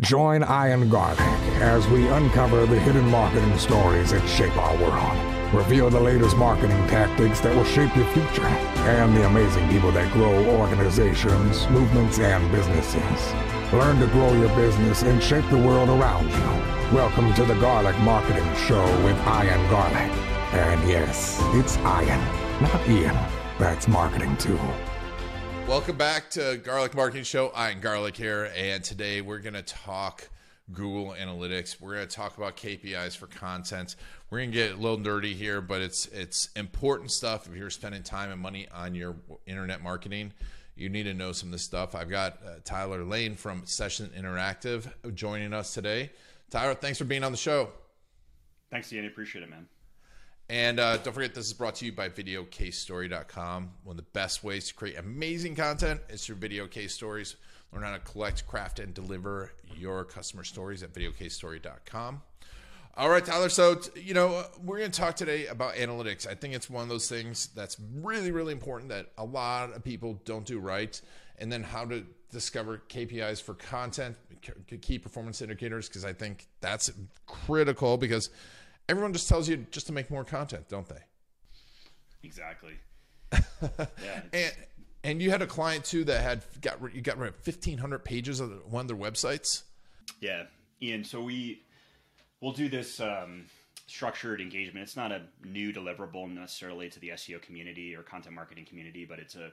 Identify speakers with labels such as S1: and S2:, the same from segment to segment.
S1: Join Ian Garlic as we uncover the hidden marketing stories that shape our world. Reveal the latest marketing tactics that will shape your future and the amazing people that grow organizations, movements, and businesses. Learn to grow your business and shape the world around you. Welcome to the Garlic Marketing Show with Ian Garlic. And yes, it's Ian, not Ian. That's marketing too.
S2: Welcome back to Garlic Marketing Show. I'm Garlic here, and today we're going to talk Google Analytics. We're going to talk about KPIs for content. We're going to get a little nerdy here, but it's it's important stuff if you're spending time and money on your internet marketing. You need to know some of this stuff. I've got uh, Tyler Lane from Session Interactive joining us today. Tyler, thanks for being on the show.
S3: Thanks, Ian. Appreciate it, man.
S2: And uh, don't forget, this is brought to you by VideoCaseStory.com. One of the best ways to create amazing content is through video case stories. Learn how to collect, craft, and deliver your customer stories at VideoCaseStory.com. All right, Tyler. So, you know, we're going to talk today about analytics. I think it's one of those things that's really, really important that a lot of people don't do right. And then how to discover KPIs for content, key performance indicators, because I think that's critical because – everyone just tells you just to make more content, don't they?
S3: Exactly.
S2: yeah. And and you had a client too that had got you got rid of fifteen hundred pages of one of their websites.
S3: Yeah, Ian. So we we'll do this um, structured engagement. It's not a new deliverable necessarily to the SEO community or content marketing community, but it's a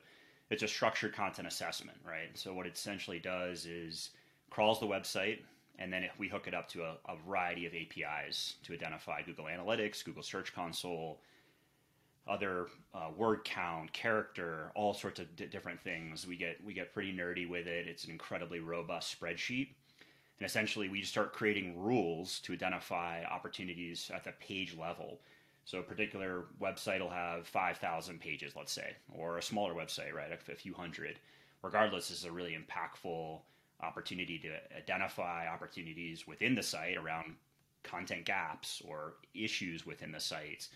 S3: it's a structured content assessment, right? So what it essentially does is crawls the website, and then if we hook it up to a, a, variety of APIs to identify Google Analytics, Google Search Console, other uh, word count, character, all sorts of different things. We get we get pretty nerdy with it. It's an incredibly robust spreadsheet, and essentially we start creating rules to identify opportunities at the page level. So a particular website will have 5,000 pages, let's say, or a smaller website, right, a few hundred. Regardless, this is a really impactful opportunity to identify opportunities within the site around content gaps or issues within the site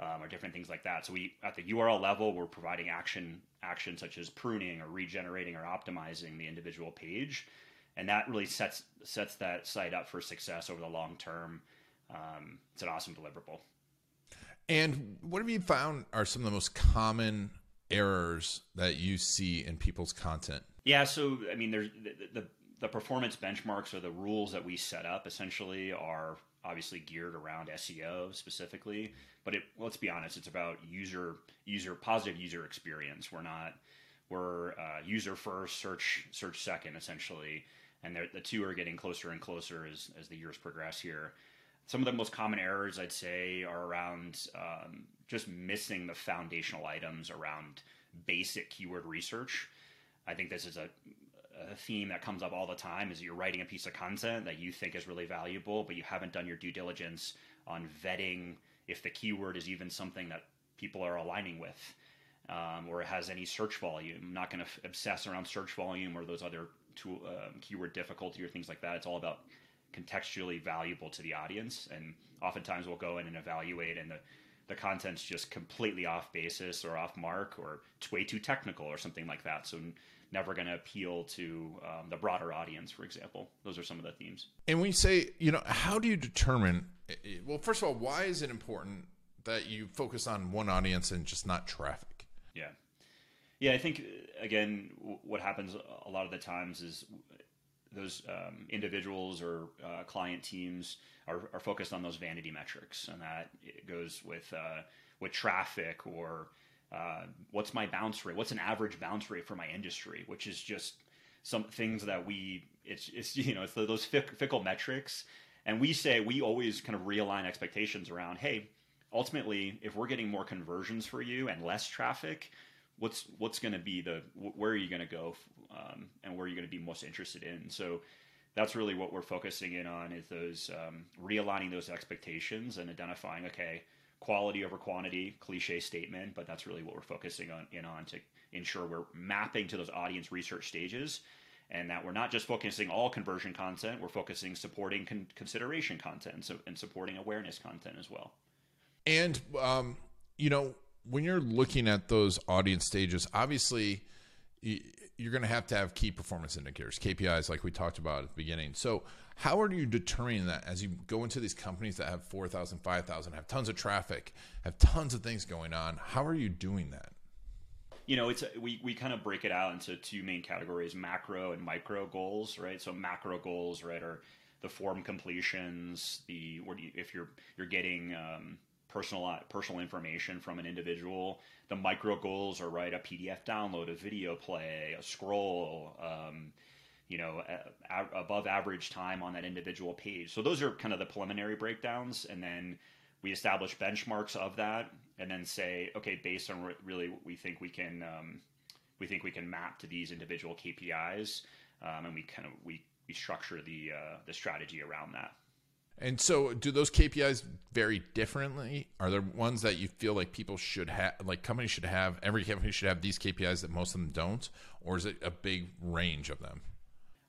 S3: um, or different things like that. So we at the URL level, we're providing action action such as pruning or regenerating or optimizing the individual page, and that really sets sets that site up for success over the long term. Um, it's an awesome deliverable.
S2: And what have you found are some of the most common errors that you see in people's content?
S3: Yeah, so I mean, there's the, the, the performance benchmarks or the rules that we set up essentially are obviously geared around SEO specifically. But it, let's be honest, it's about user user positive user experience. We're not we're uh, user first, search search second, essentially, and the two are getting closer and closer as as the years progress here. Some of the most common errors I'd say are around um, just missing the foundational items around basic keyword research. I think this is a, a theme that comes up all the time is you're writing a piece of content that you think is really valuable, but you haven't done your due diligence on vetting if the keyword is even something that people are aligning with. Um, or it has any search volume. I'm not going to f- obsess around search volume or those other tool, um, keyword difficulty or things like that. It's all about contextually valuable to the audience. And oftentimes we'll go in and evaluate, and the, the content's just completely off basis or off mark, or it's way too technical or something like that. So never going to appeal to um, the broader audience, for example. Those are some of the themes.
S2: And we say, you know, how do you determine? Well, first of all, why is it important that you focus on one audience and just not traffic?
S3: Yeah. Yeah, I think, again, what happens a lot of the times is those um, individuals or uh, client teams are, are, focused on those vanity metrics, and that goes with uh, with traffic or uh, what's my bounce rate? What's an average bounce rate for my industry? Which is just some things that we it's it's you know it's those fickle metrics, and we say we always kind of realign expectations around. Hey, ultimately, if we're getting more conversions for you and less traffic, what's what's going to be the where are you going to go, um, and where are you going to be most interested in? So that's really what we're focusing in on is those um, realigning those expectations and identifying okay quality over quantity cliche statement but that's really what we're focusing on in on to ensure we're mapping to those audience research stages and that we're not just focusing all conversion content we're focusing supporting con- consideration content so, and supporting awareness content as well
S2: and um, you know when you're looking at those audience stages obviously you're going to have to have key performance indicators, KPIs, like we talked about at the beginning. So, how are you determining that as you go into these companies that have 4,000, 5,000, have tons of traffic, have tons of things going on? How are you doing that?
S3: You know, it's we, we kind of break it out into two main categories: macro and micro goals, right? So macro goals, right, are the form completions, the you, if you're you're getting um, personal personal information from an individual. The micro goals are right a PDF download, a video play, a scroll, um, you know, a, above average time on that individual page. So those are kind of the preliminary breakdowns, and then we establish benchmarks of that, and then say, okay, based on re- really what we think we can um, we think we can map to these individual KPIs, um, and we kind of we we structure the uh, the strategy around that.
S2: And so, do those KPIs vary differently? Are there ones that you feel like people should have, like companies should have, every company should have these KPIs that most of them don't, or is it a big range of them?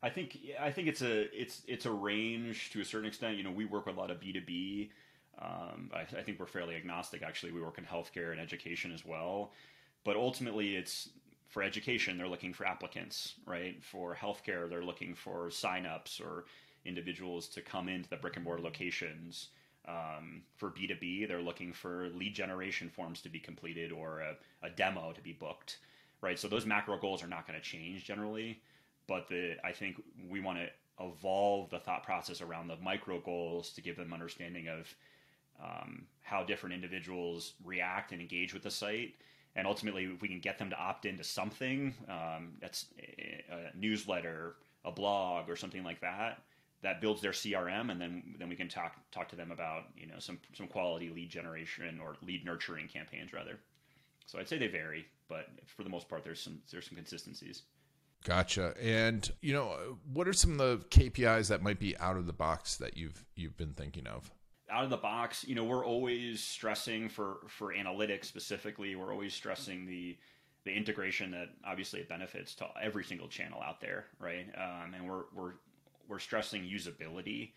S3: I think I think it's a it's it's a range to a certain extent. You know, we work with a lot of B two B. Um, I, think we're fairly agnostic. Actually, we work in healthcare and education as well. But ultimately, it's for education. They're looking for applicants, right? For healthcare, they're looking for signups or individuals to come into the brick and mortar locations. Um, for B2B, they're looking for lead generation forms to be completed or a, a demo to be booked, right? So those macro goals are not going to change generally, but the I think we want to evolve the thought process around the micro goals to give them understanding of um, how different individuals react and engage with the site. And ultimately, if we can get them to opt into something, um, that's a, a newsletter, a blog, or something like that, that builds their CRM, and then then we can talk talk to them about you know some some quality lead generation or lead nurturing campaigns rather. So I'd say they vary, but for the most part, there's some there's some consistencies.
S2: Gotcha. And you know, what are some of the KPIs that might be out of the box that you've you've been thinking of?
S3: Out of the box, you know, we're always stressing for for analytics specifically. We're always stressing the the integration that obviously it benefits to every single channel out there, right? Um, and we're we're we're stressing usability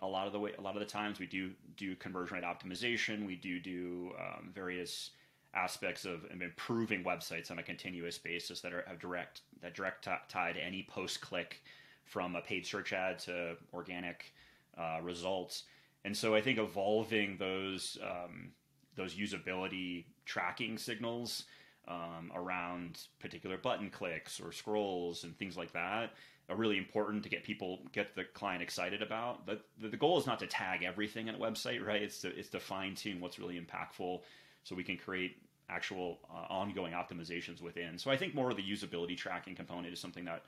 S3: a lot of the way a lot of the times we do do conversion rate optimization we do do um, various aspects of improving websites on a continuous basis that are have direct that direct t- tie to any post click from a paid search ad to organic uh, results and so I think evolving those um, those usability tracking signals um, around particular button clicks or scrolls and things like that are really important to get people get the client excited about. But the, the goal is not to tag everything in a website, right? It's to it's to fine tune what's really impactful, so we can create actual uh, ongoing optimizations within. So I think more of the usability tracking component is something that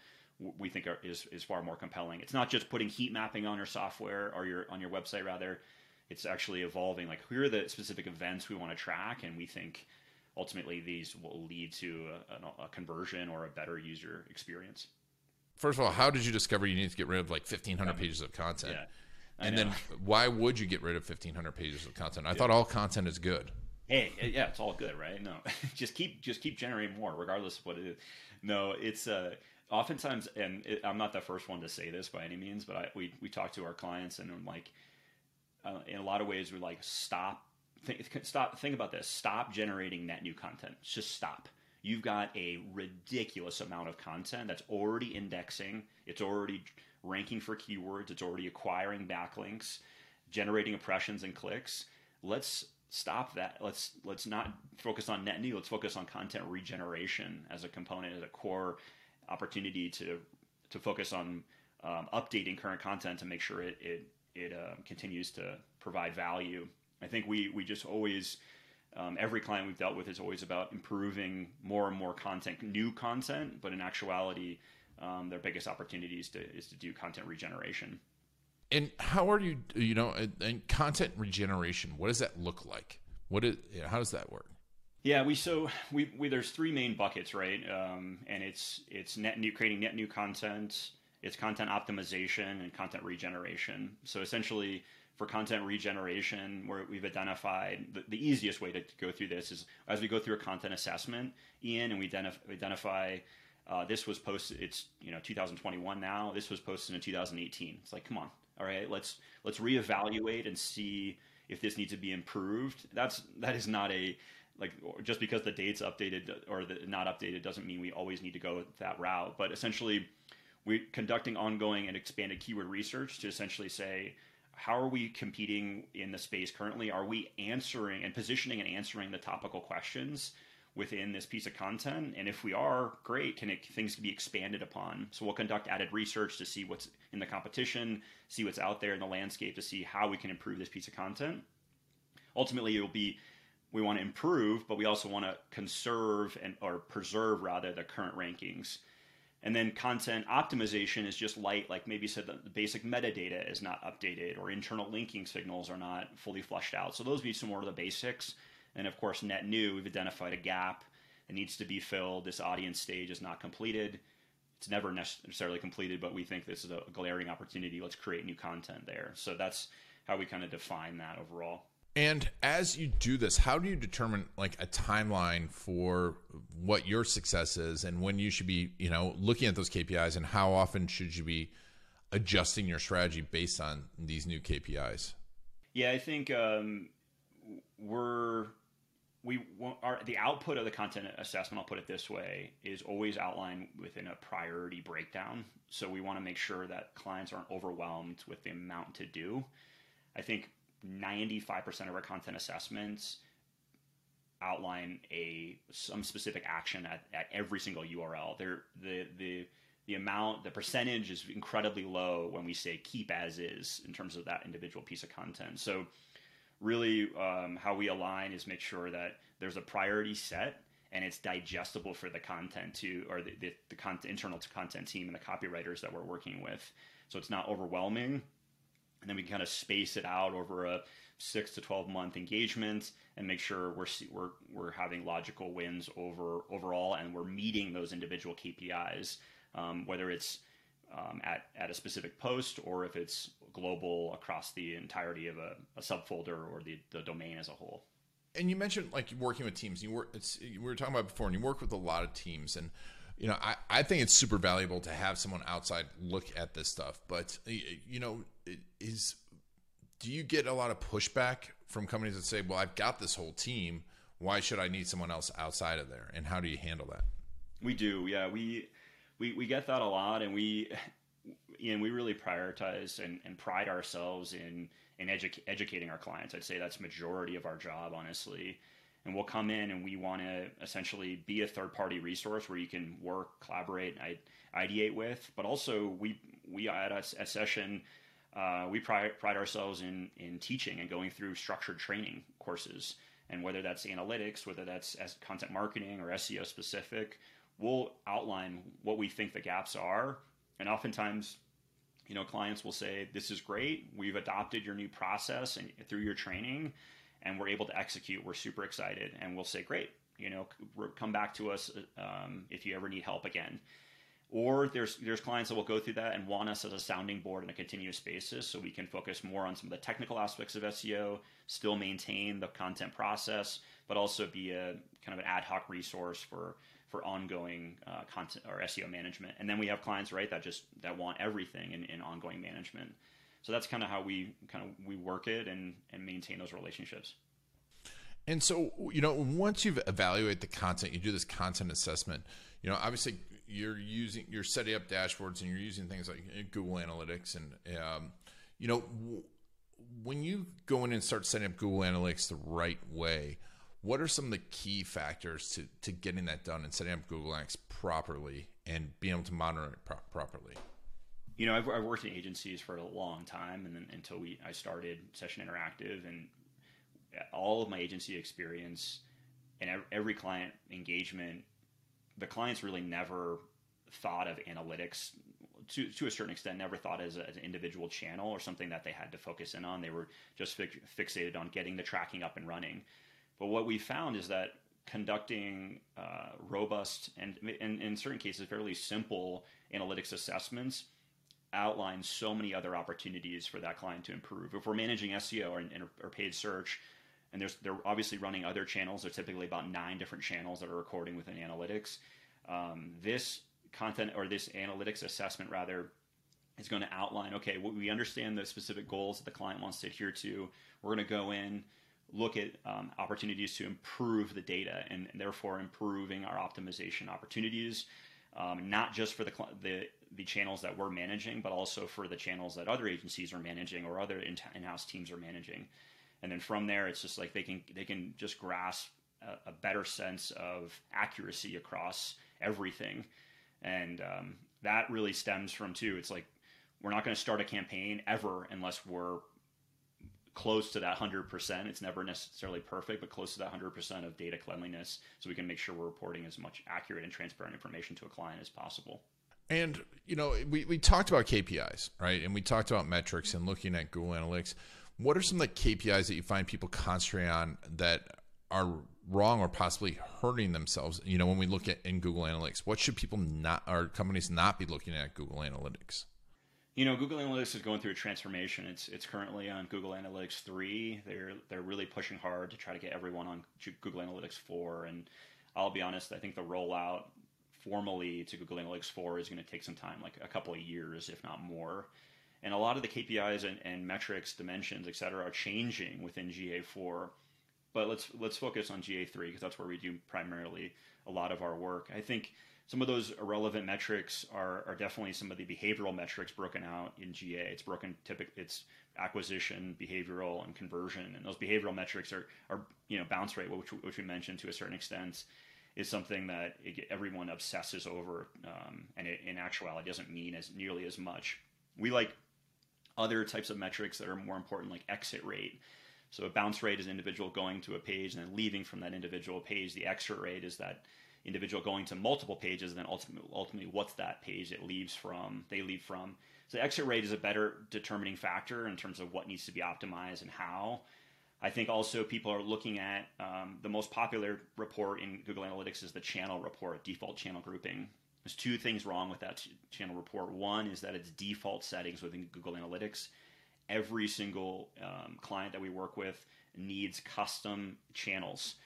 S3: we think are, is is far more compelling. It's not just putting heat mapping on your software or your on your website rather. It's actually evolving. Like here are the specific events we want to track, and we think ultimately these will lead to a, a conversion or a better user experience
S2: first of all, how did you discover you need to get rid of like 1,500 pages of content? Yeah, and then why would you get rid of 1,500 pages of content? I yeah. thought all content is good.
S3: Hey, yeah, it's all good, right? No, just keep just keep generating more, regardless of what it is. No, it's uh, oftentimes, and it, I'm not the first one to say this by any means, but I, we we talk to our clients, and I'm like, uh, in a lot of ways, we're like, stop, think, stop, think about this, stop generating net new content. Just stop you've got a ridiculous amount of content that's already indexing, it's already ranking for keywords, it's already acquiring backlinks, generating impressions and clicks. Let's stop that. Let's let's not focus on net new. Let's focus on content regeneration as a component, as a core opportunity to to focus on um, updating current content to make sure it it it uh, continues to provide value. I think we we just always um, every client we've dealt with is always about improving more and more content, new content, but in actuality, um, their biggest opportunity is to, is to do content regeneration.
S2: And how are you, you know, and content regeneration, what does that look like? What is, how does that work?
S3: Yeah, we so we, we there's three main buckets, right? Um, and it's it's net new creating net new content, it's content optimization, and content regeneration. So essentially, for content regeneration, where we've identified the, the, easiest way to go through this is as we go through a content assessment, Ian, and we identify, identify uh, this was posted. It's you know 2021 now. This was posted in 2018. It's like, come on, all right, let's let's reevaluate and see if this needs to be improved. That's that is not a like just because the date's updated or the, not updated doesn't mean we always need to go that route. But essentially, we're conducting ongoing and expanded keyword research to essentially say how are we competing in the space currently? Are we answering and positioning and answering the topical questions within this piece of content? And if we are, great. Can it, things be expanded upon? So we'll conduct added research to see what's in the competition, see what's out there in the landscape, to see how we can improve this piece of content. Ultimately, it will be we want to improve, but we also want to conserve and or preserve rather the current rankings. And then content optimization is just light, like maybe said the basic metadata is not updated or internal linking signals are not fully flushed out. So those would be some more of the basics. And of course, net new, we've identified a gap that needs to be filled. This audience stage is not completed. It's never necessarily completed, but we think this is a glaring opportunity. Let's create new content there. So that's how we kind of define that overall.
S2: And as you do this, how do you determine like a timeline for what your success is and when you should be, you know, looking at those KPIs and how often should you be adjusting your strategy based on these new KPIs?
S3: Yeah, I think um, we're we are the output of the content assessment. I'll put it this way: is always outlined within a priority breakdown. So we want to make sure that clients aren't overwhelmed with the amount to do. I think 95% of our content assessments outline a some specific action at, at every single URL. There the the the amount the percentage is incredibly low when we say keep as is in terms of that individual piece of content. So really um, how we align is make sure that there's a priority set and it's digestible for the content to or the, the, the content internal to content team and the copywriters that we're working with. So it's not overwhelming and then we kind of space it out over a six to 12 month engagement and make sure we're, we're, we're having logical wins over overall and we're meeting those individual KPIs, um, whether it's um, at, at a specific post or if it's global across the entirety of a, a subfolder or the, the domain as a whole.
S2: And you mentioned like working with teams. You work. It's, we were talking about before, and you work with a lot of teams. And you know, I, I think it's super valuable to have someone outside look at this stuff. But you know, is do you get a lot of pushback from companies that say, "Well, I've got this whole team. Why should I need someone else outside of there?" And how do you handle that?
S3: We do, yeah. We we we get that a lot, and we and we really prioritize and, and pride ourselves in in edu- educating our clients. I'd say that's majority of our job, honestly and we'll come in and we want to essentially be a third party resource where you can work, collaborate, and ideate with. But also, we we at a, a session. Uh, we pride, pride ourselves in in teaching and going through structured training courses, and whether that's analytics, whether that's content marketing or SEO specific, we'll outline what we think the gaps are, and oftentimes, you know, clients will say, "This is great. We've adopted your new process and through your training, and we're able to execute, we're super excited, and we'll say, great, you know, come back to us um, if you ever need help again. Or there's there's clients that will go through that and want us as a sounding board on a continuous basis, so we can focus more on some of the technical aspects of SEO, still maintain the content process, but also be a kind of an ad hoc resource for for ongoing uh, content or SEO management. And then we have clients, right, that just that want everything in, in ongoing management so that's kind of how we kind of we work it and and maintain those relationships
S2: and so you know once you've evaluated the content you do this content assessment you know obviously you're using you're setting up dashboards and you're using things like google analytics and um, you know when you go in and start setting up google analytics the right way what are some of the key factors to, to getting that done and setting up google analytics properly and being able to monitor it pro- properly
S3: you know, I've, I've, worked in agencies for a long time, and then until we I started Session Interactive, and all of my agency experience and every client engagement, the clients really never thought of analytics to to a certain extent. Never thought as, a, as an individual channel or something that they had to focus in on. They were just fi- fixated on getting the tracking up and running. But what we found is that conducting uh, robust and, and in certain cases fairly simple analytics assessments outlines so many other opportunities for that client to improve. If we're managing SEO or, or paid search, and they're obviously running other channels. There's typically about nine different channels that are recording within analytics. Um, this content or this analytics assessment rather is going to outline okay we understand the specific goals that the client wants to adhere to we're going to go in look at um, opportunities to improve the data and, and, therefore improving our optimization opportunities, um, not just for the, the the channels that we're managing, but also for the channels that other agencies are managing or other in-house teams are managing. And then from there, it's just like they can they can just grasp a, a better sense of accuracy across everything, and um, that really stems from too. It's like we're not going to start a campaign ever unless we're close to that 100%. It's never necessarily perfect, but close to that 100% of data cleanliness so we can make sure we're reporting as much accurate and transparent information to a client as possible.
S2: And, you know, we, we talked about KPIs, right? And we talked about metrics and looking at Google Analytics. What are some of the KPIs that you find people concentrate on that are wrong or possibly hurting themselves? You know, when we look at in Google Analytics, what should people not, or companies not be looking at Google Analytics?
S3: You know, Google Analytics is going through a transformation. It's it's currently on Google Analytics three. They're they're really pushing hard to try to get everyone on Google Analytics four. And I'll be honest, I think the rollout formally to Google Analytics 4 is going to take some time, like a couple of years, if not more. And a lot of the KPIs and, and metrics, dimensions, et cetera, are changing within GA4. But let's let's focus on GA3 because that's where we do primarily a lot of our work. I think some of those irrelevant metrics are, are definitely some of the behavioral metrics broken out in GA. It's broken typically it's acquisition, behavioral, and conversion, and those behavioral metrics are are you know bounce rate, which which we mentioned to a certain extent is something that it, everyone obsesses over, um, and it, in actuality doesn't mean as nearly as much. We like other types of metrics that are more important, like exit rate. So a bounce rate is an individual going to a page and then leaving from that individual page. The exit rate is that individual going to multiple pages and then ultimately, ultimately what's that page it leaves from, they leave from. So the exit rate is a better determining factor in terms of what needs to be optimized and how. I think also people are looking at um, the most popular report in Google Analytics is the channel report, default channel grouping. There's two things wrong with that channel report. One is that it's default settings within Google Analytics. Every single um, client that we work with needs custom channels,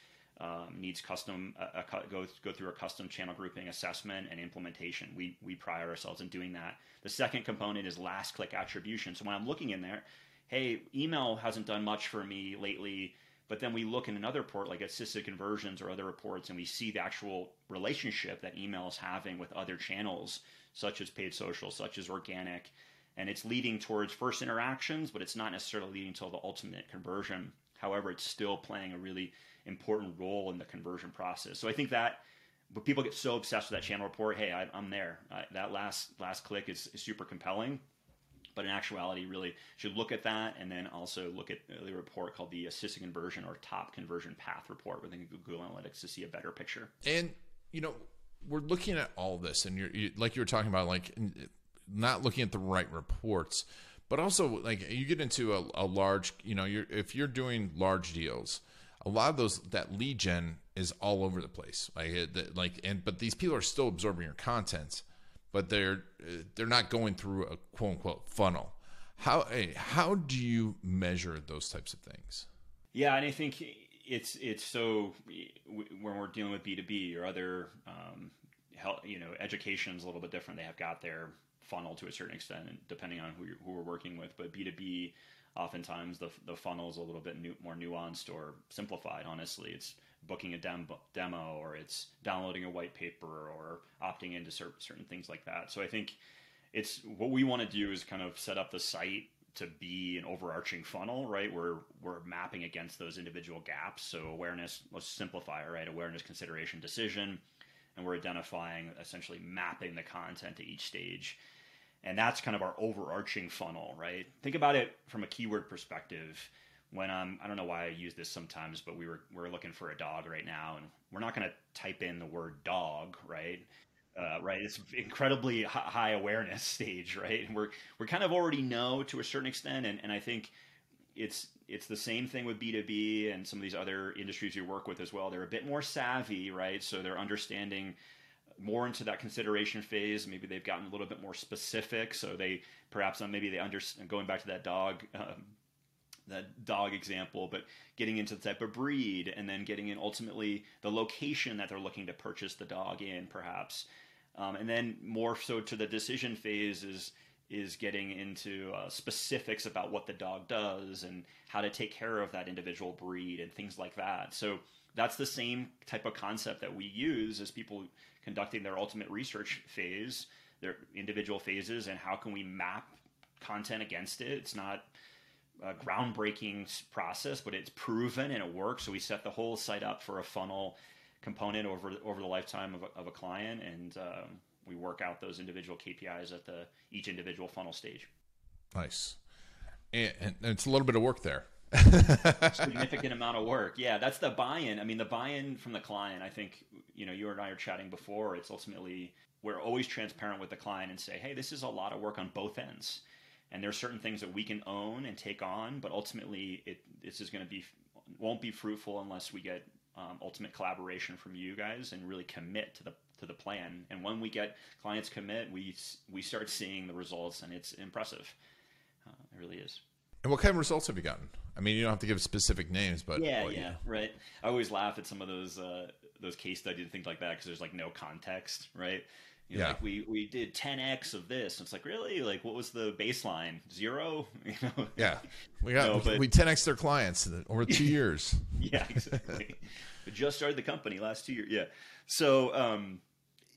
S3: um, needs custom uh, a, go go through a custom channel grouping assessment and implementation. We we pride ourselves in doing that. The second component is last click attribution. So when I'm looking in there, hey, email hasn't done much for me lately. But then we look in another report like assisted conversions or other reports, and we see the actual relationship that email is having with other channels, such as paid social, such as organic. And it's leading towards first interactions, but it's not necessarily leading to the ultimate conversion. However, it's still playing a really important role in the conversion process. So I think that but people get so obsessed with that channel report. Hey, I, am there. Uh, that last last click is, is super compelling but in actuality, really should look at that and then also look at the report called the assisted conversion or top conversion path report within Google Analytics to see a better picture.
S2: And you know, we're looking at all this, and you're you, like you were talking about, like not looking at the right reports, but also like you get into a, a large, you know, you're if you're doing large deals, a lot of those that lead gen is all over the place, like like and but these people are still absorbing your content but they're they're not going through a quote unquote funnel. How how do you measure those types of things?
S3: Yeah, and I think it's it's so when we're dealing with B two B or other um, health, you know, education is a little bit different. They have got their funnel to a certain extent, depending on who who we're working with. But B two B, oftentimes the the funnel is a little bit new, more nuanced or simplified. Honestly, it's booking a dem- demo or it's downloading a white paper or opting into certain, certain things like that. So I think it's what we want to do is kind of set up the site to be an overarching funnel, right? We're we're mapping against those individual gaps. So awareness, let's simplify, right? Awareness, consideration, decision, and we're identifying essentially mapping the content to each stage. And that's kind of our overarching funnel, right? Think about it from a keyword perspective when um, I don't know why I use this sometimes, but we were we're looking for a dog right now, and we're not going to type in the word dog, right? Uh, right, it's incredibly high awareness stage, right? And we're we're kind of already know to a certain extent, and, and I think it's it's the same thing with B two B and some of these other industries you work with as well. They're a bit more savvy, right? So they're understanding more into that consideration phase. Maybe they've gotten a little bit more specific. So they perhaps uh, maybe they understand going back to that dog um, that dog example, but getting into the type of breed and then getting in ultimately the location that they're looking to purchase the dog in, perhaps. Um, and then more so to the decision phase is is getting into uh, specifics about what the dog does and how to take care of that individual breed and things like that. So that's the same type of concept that we use as people conducting their ultimate research phase, their individual phases, and how can we map content against it. It's not a groundbreaking process, but it's proven and it works. So we set the whole site up for a funnel component over over the lifetime of a, of a client, and um, we work out those individual KPIs at the each individual funnel stage.
S2: Nice, and, and it's a little bit of work there.
S3: Significant amount of work. Yeah, that's the buy-in. I mean, the buy-in from the client. I think you know you and I are chatting before. It's ultimately we're always transparent with the client and say, hey, this is a lot of work on both ends, and there's certain things that we can own and take on, but ultimately it this is going to be won't be fruitful unless we get um, ultimate collaboration from you guys and really commit to the to the plan. And when we get clients commit, we we start seeing the results, and it's impressive. Uh, it really is.
S2: And what kind of results have you gotten? I mean, you don't have to give specific names, but
S3: yeah, well, yeah, yeah, right. I always laugh at some of those uh, those case studies and things like that because there's like no context, right? You know, yeah. Like we we did 10x of this. And it's like really like what was the baseline? Zero? You know?
S2: Yeah, we got no, but, we 10x their clients over two years.
S3: yeah, exactly. we just started the company last two years. Yeah, so um,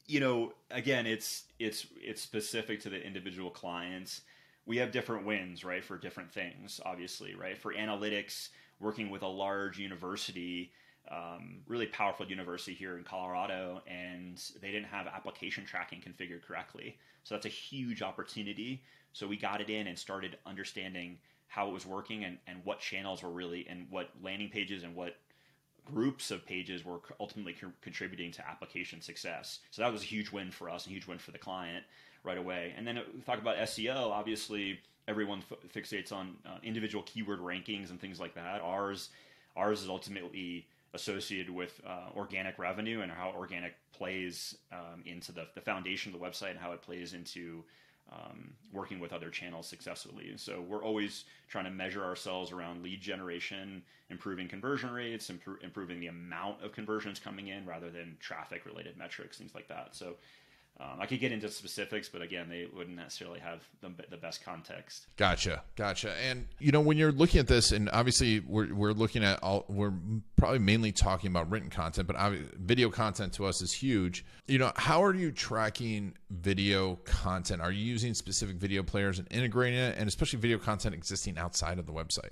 S3: you know, again, it's it's it's specific to the individual clients we have different wins, right, for different things, obviously, right? For analytics, working with a large university, um, really powerful university here in Colorado, and they didn't have application tracking configured correctly. So that's a huge opportunity. So we got it in and started understanding how it was working and, and what channels were really, and what landing pages and what groups of pages were ultimately co- contributing to application success. So that was a huge win for us, a huge win for the client right away. And then we talk about SEO. Obviously, everyone f- fixates on uh, individual keyword rankings and things like that. Ours, ours is ultimately associated with uh, organic revenue and how organic plays um, into the, the foundation of the website and how it plays into um, working with other channels successfully. So we're always trying to measure ourselves around lead generation, improving conversion rates, imp- improving the amount of conversions coming in rather than traffic related metrics, things like that. So um, I could get into specifics, but again, they wouldn't necessarily have the, the, best context.
S2: Gotcha, gotcha. And you know, when you're looking at this, and obviously we're we're looking at all, we're probably mainly talking about written content, but video content to us is huge. You know, how are you tracking video content? Are you using specific video players and integrating it, and especially video content existing outside of the website?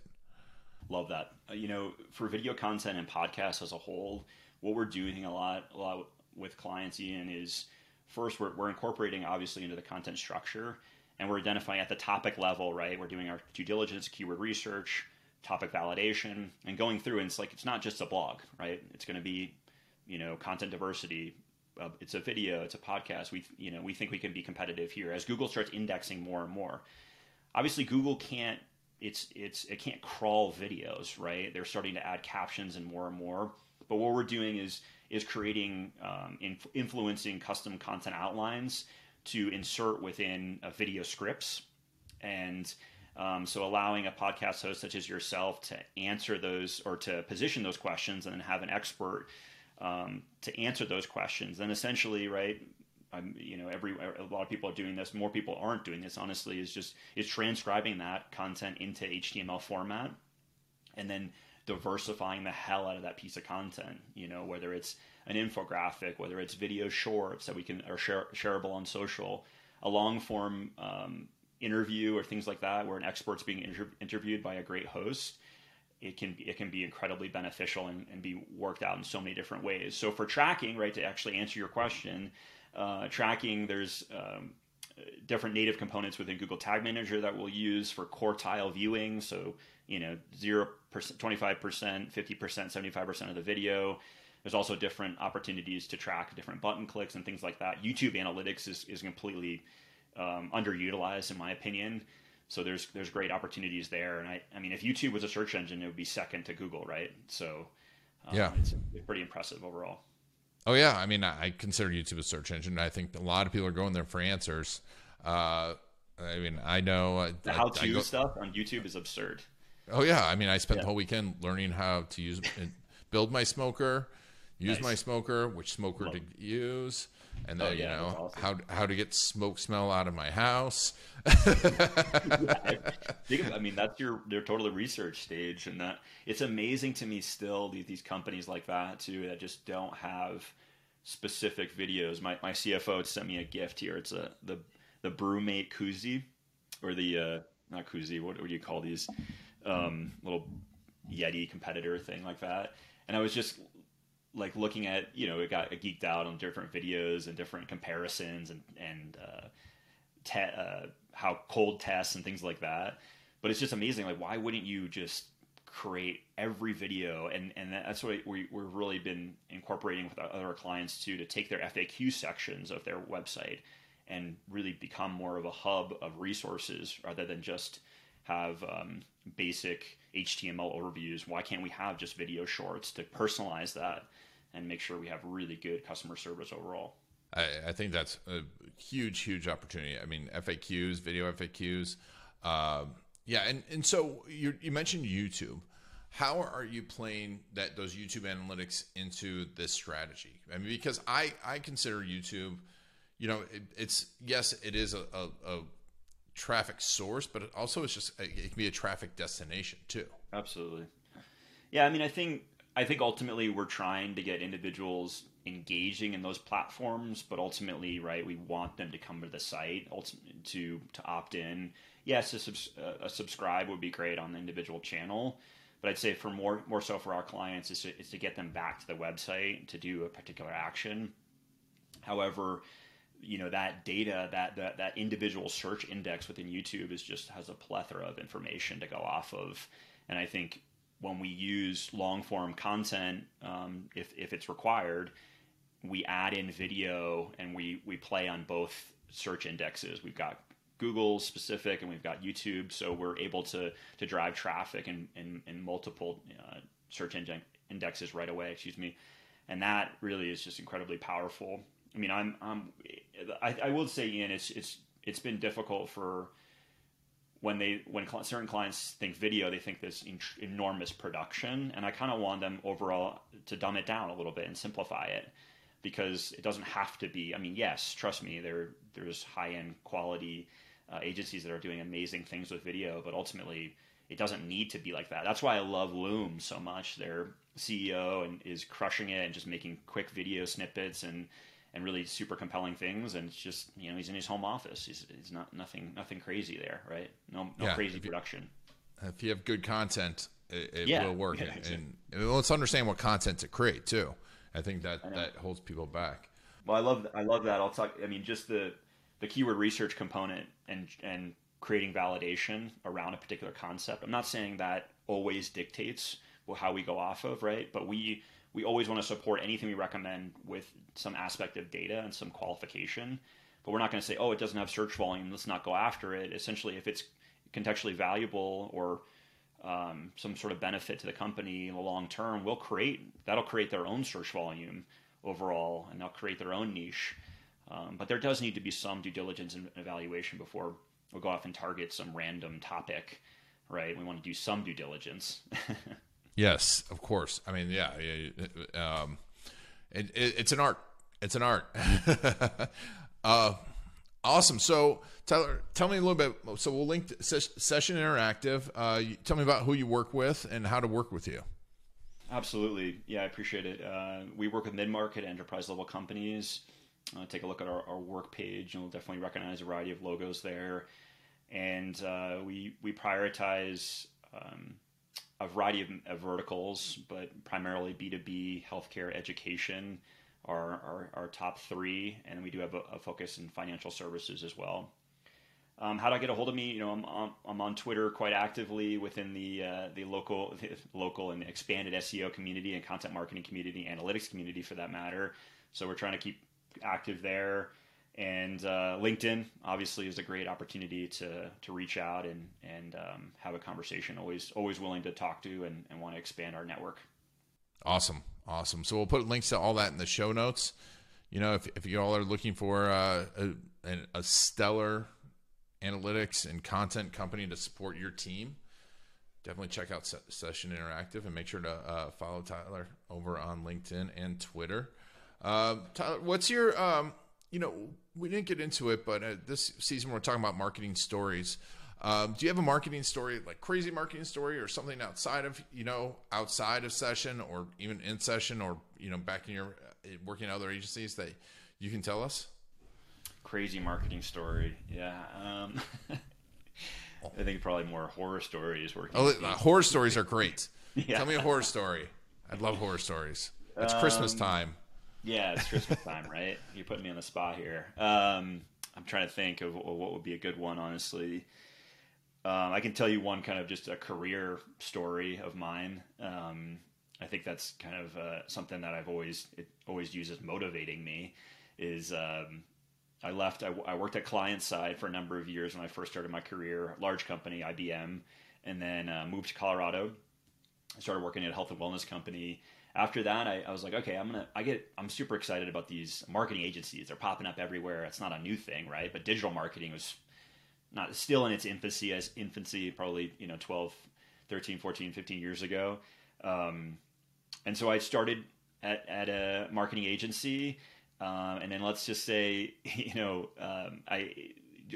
S3: Love that. Uh, you know, for video content and podcasts as a whole, what we're doing a lot, a lot with clients, Ian, is first we're, we're incorporating obviously into the content structure and we're identifying at the topic level right? We're doing our due diligence keyword research topic validation and going through and it's like it's not just a blog right? It's going to be you know content diversity uh, it's a video it's a podcast. We you know we think we can be competitive here. As google starts indexing more and more obviously google can't it's it's it can't crawl videos right? They're starting to add captions and more and more but what we're doing is is creating um, inf- influencing custom content outlines to insert within uh, video scripts. And um, so allowing a podcast host such as yourself to answer those or to position those questions and then have an expert um, to answer those questions. Then essentially right you know every a lot of people are doing this. More people aren't doing this honestly. Is just is transcribing that content into html format. And then diversifying the hell out of that piece of content. You know, whether it's an infographic, whether it's video shorts that we can are share, shareable on social, a long form um, interview or things like that, where an expert's being inter- interviewed by a great host. It can it can be incredibly beneficial and, and, be worked out in so many different ways. So for tracking, right, to actually answer your question, uh, tracking there's um, different native components within Google Tag Manager that we'll use for quartile viewing. So you know, zero percent, twenty five percent, fifty percent, seventy five percent of the video. There's also different opportunities to track different button clicks and things like that. YouTube Analytics is is completely um, underutilized in my opinion. So there's there's great opportunities there. And I I mean, if YouTube was a search engine, it would be second to Google, right? So
S2: um, yeah,
S3: it's, it's pretty impressive overall.
S2: Oh yeah, I mean, I consider YouTube a search engine. I think a lot of people are going there for answers. Uh, I mean, I know
S3: the how-to stuff on YouTube is absurd.
S2: Oh yeah, I mean, I spent yeah. the whole weekend learning how to use and build my smoker, use nice. my smoker, which smoker Love. to use. and then
S3: Oh, yeah,
S2: you know
S3: awesome.
S2: how how to get smoke smell out of my house.
S3: Think of- I mean, that's your their total research stage, and that it's amazing to me still these, these companies like that too that just don't have specific videos. My my CFO sent me a gift here. It's a the the BrüMate koozie or the uh, not koozie. What, what do you call these um, little Yeti competitor thing like that? And I was just like looking at you know it got geeked out on different videos and different comparisons and and uh, te- uh, how cold tests and things like that. But it's just amazing. Like, why wouldn't you just create every video? And and that's what we we've really been incorporating with our other clients too to take their FAQ sections of their website and really become more of a hub of resources rather than just have um, basic HTML overviews. Why can't we have just video shorts to personalize that and make sure we have really good customer service overall?
S2: I, I think that's a huge, huge opportunity. I mean, FAQs, video FAQs. Um, yeah, and, and so you, you mentioned YouTube. How are you playing that those YouTube analytics into this strategy? I mean, because I, I consider YouTube, you know, it, it's yes, it is a, a, a traffic source, but it also it's just it can be a traffic destination too.
S3: Absolutely. Yeah, I mean, I think I think ultimately we're trying to get individuals engaging in those platforms, but ultimately, right, we want them to come to the site to to opt in. Yes, a, subs, a subscribe would be great on the individual channel, but I'd say for more more so for our clients is to, is to get them back to the website to do a particular action. However, you know that data that, that that individual search index within youtube is just has a plethora of information to go off of. And i think when we use long form content um, if, if it's required we add in video and we we play on both search indexes. We've got google specific and we've got youtube so we're able to to drive traffic in in, in multiple uh, search indexes right away excuse me. And that really is just incredibly powerful I mean, I'm, I'm I, I will say, Ian, it's it's it's been difficult for when they when cl- certain clients think video, they think this en- enormous production, and I kind of want them overall to dumb it down a little bit and simplify it because it doesn't have to be. I mean, yes, trust me, there there's high end quality uh, agencies that are doing amazing things with video, but ultimately it doesn't need to be like that. That's why I love Loom so much. Their CEO and is crushing it and just making quick video snippets and and really super compelling things. And it's just you know he's in his home office. He's, he's not nothing nothing crazy there, right? No no
S2: Yeah,
S3: crazy
S2: if you-
S3: production.
S2: If you have good content, it, it
S3: Yeah,
S2: will work.
S3: yeah,
S2: and,
S3: exactly.
S2: and, and let's understand what content to create too. I think that that holds people back.
S3: Well, I love I love that. I'll talk. I mean, just the the keyword research component and and creating validation around a particular concept. I'm not saying that always dictates how we go off of, right? But we we always want to support anything we recommend with some aspect of data and some qualification. But we're not going to say, oh, it doesn't have search volume. Let's not go after it. Essentially, if it's contextually valuable or um, some sort of benefit to the company in the long term, we'll create that'll create their own search volume overall, and they'll create their own niche. Um, but there does need to be some due diligence and evaluation before we'll go off and target some random topic, right? We want to do some due diligence.
S2: Yes, of course. I mean, yeah, yeah um, it, it, it's an art. It's an art. uh, awesome. So, Tyler, tell me a little bit. So, we'll link Session Interactive. Uh, you, tell me about who you work with and how to work with you.
S3: Absolutely. Yeah, I appreciate it. Uh, we work with mid market enterprise level companies. Uh, take a look at our, our work page, and you'll definitely recognize a variety of logos there. And uh, we, we prioritize um, a variety of, of verticals, but primarily B2B, healthcare, education are our, top three. And we do have a, a focus in financial services as well. Um, how do I get a hold of me? You know, I'm on, I'm on Twitter quite actively within the uh, the local the local and expanded SEO community and content marketing community, analytics community for that matter. So we're trying to keep active there. And uh, LinkedIn obviously is a great opportunity to to reach out and and um, have a conversation. Always always willing to talk to and, and want to expand our network.
S2: Awesome. Awesome. So, we'll put links to all that in the show notes. You know, if, if you all are looking for uh, a, a stellar analytics and content company to support your team, definitely check out Se- Session Interactive and make sure to uh, follow Tyler over on LinkedIn and Twitter. Uh, Tyler, what's your um,
S4: you know, we didn't get into it, but uh, this season we're talking about marketing stories. Um, do you have a marketing story, like crazy marketing story, or something outside of you know outside of session, or even in session, or you know back in your uh, working at other agencies that you can tell us?
S3: Crazy marketing story, yeah. Um, I think probably more horror stories. Working.
S4: Oh, uh, horror stories are great. yeah. Tell me a horror story. I'd love horror stories. It's um, Christmas time.
S3: Yeah, it's Christmas time, right? You're putting me on the spot here. Um, I'm trying to think of what would be a good one, honestly. Um, I can tell you one kind of just a career story of mine. Um, I think that's kind of uh, something that I've always it always used as motivating me. Is um, I left. I, I, worked at client side for a number of years when I first started my career, large company IBM, and then uh, moved to Colorado. I started working at a health and wellness company. After that, I, I, was like, okay, I'm gonna. I get. I'm super excited about these marketing agencies. They're popping up everywhere. It's not a new thing, right? But digital marketing was not still in its infancy as infancy, probably you know 12, 13, 14, 15 years ago. Um, and so I started at, at a marketing agency um, and then let's just say, you know, um, I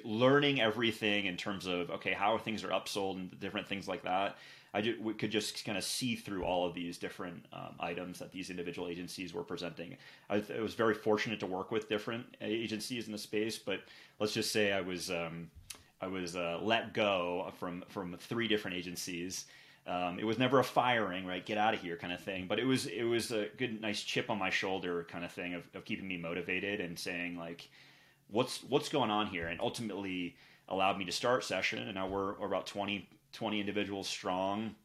S3: learning everything in terms of okay, how things are upsold and different things like that. I we could just kind of see through all of these different um, items that these individual agencies were presenting. I, I, was very fortunate to work with different agencies in the space, but let's just say I was um, I was uh, let go from from three different agencies um, it was never a firing, right? Get out of here, kind of thing. But it was it was a good, nice chip on my shoulder, kind of thing of, of keeping me motivated and saying like, what's what's going on here, and ultimately allowed me to start session. And now we're, we're about 20, 20 individuals strong,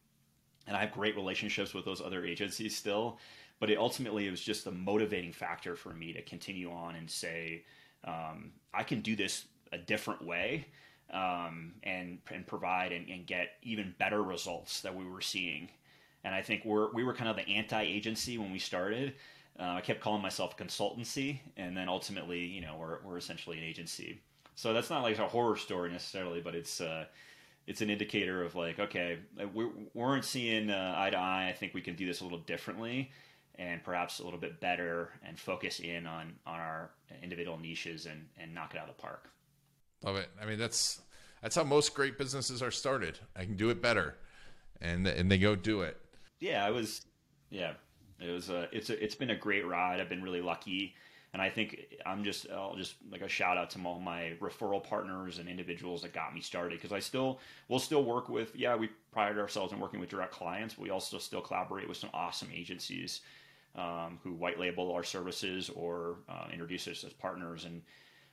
S3: and I have great relationships with those other agencies still. But it ultimately it was just a motivating factor for me to continue on and say, um, I can do this a different way um, and and provide and, and, get even better results that we were seeing. And I think we're we were kind of the anti-agency when we started. Uh, I kept calling myself consultancy, and then ultimately, you know, we're we're essentially an agency. So that's not like a horror story necessarily, but it's uh, it's an indicator of like, okay, we weren't seeing uh, eye to eye. I think we can do this a little differently, and perhaps a little bit better, and focus in on on our individual niches and and knock it out of the park.
S4: Love it. I mean, that's that's how most great businesses are started. I can do it better, and and they go do it.
S3: Yeah, I was. Yeah, it was. A, it's a, it's been a great ride. I've been really lucky, and I think I'm just. I'll just like a shout out to all my referral partners and individuals that got me started because I still we'll still work with. Yeah, we pride ourselves in working with direct clients, but we also still collaborate with some awesome agencies um, who white label our services or uh, introduce us as partners and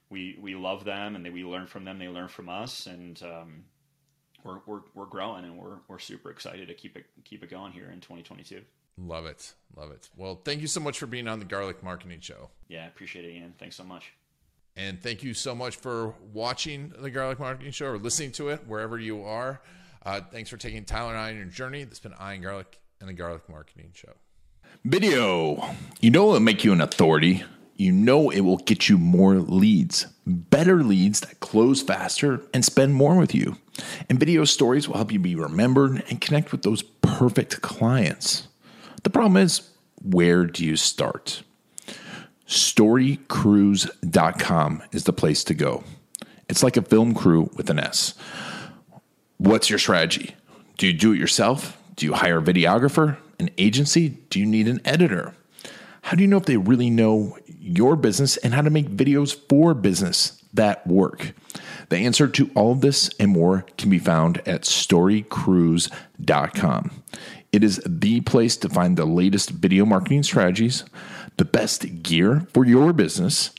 S3: we we love them and they, we learn from them. They learn from us, and um, we're, we're we're growing and we're we're super excited to keep it keep it going here in 2022.
S4: Love it, love it. Well, thank you so much for being on the Garlic Marketing Show.
S3: Yeah, appreciate it, Ian. Thanks so much.
S4: And thank you so much for watching the Garlic Marketing Show or listening to it wherever you are. Uh, thanks for taking Tyler and I on your journey. This has been Ian Garlic and the Garlic Marketing Show.
S2: Video. You know it'll make you an authority you know it will get you more leads, better leads that close faster and spend more with you. And video stories will help you be remembered and connect with those perfect clients. The problem is, where do you start? Storycrews.com is the place to go. It's like a film crew with an S. What's your strategy? Do you do it yourself? Do you hire a videographer? An agency? Do you need an editor? How do you know if they really know your business and how to make videos for business that work? The answer to all of this and more can be found at storycrews.com. It is the place to find the latest video marketing strategies, the best gear for your business,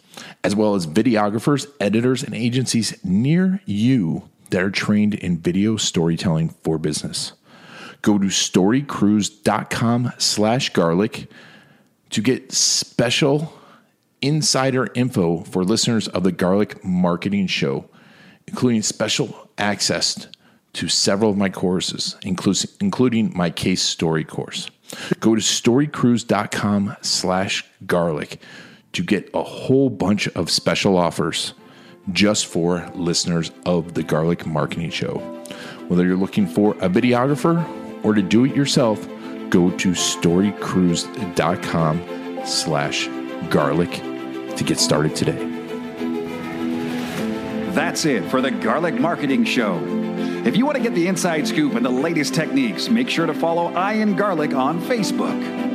S2: as well as videographers, editors, and agencies near you that are trained in video storytelling for business. Go to storycrews.com slash garlic to get special insider info for listeners of the Garlic Marketing Show, including special access to several of my courses, including my case story course. Go to storycrews.com slash garlic to get a whole bunch of special offers just for listeners of the Garlic Marketing Show. Whether you're looking for a videographer or to do it yourself, go to storycrews.com slash garlic to get started today.
S5: That's it for the Garlic Marketing Show. If you want to get the inside scoop and the latest techniques, make sure to follow Ian Garlic on Facebook.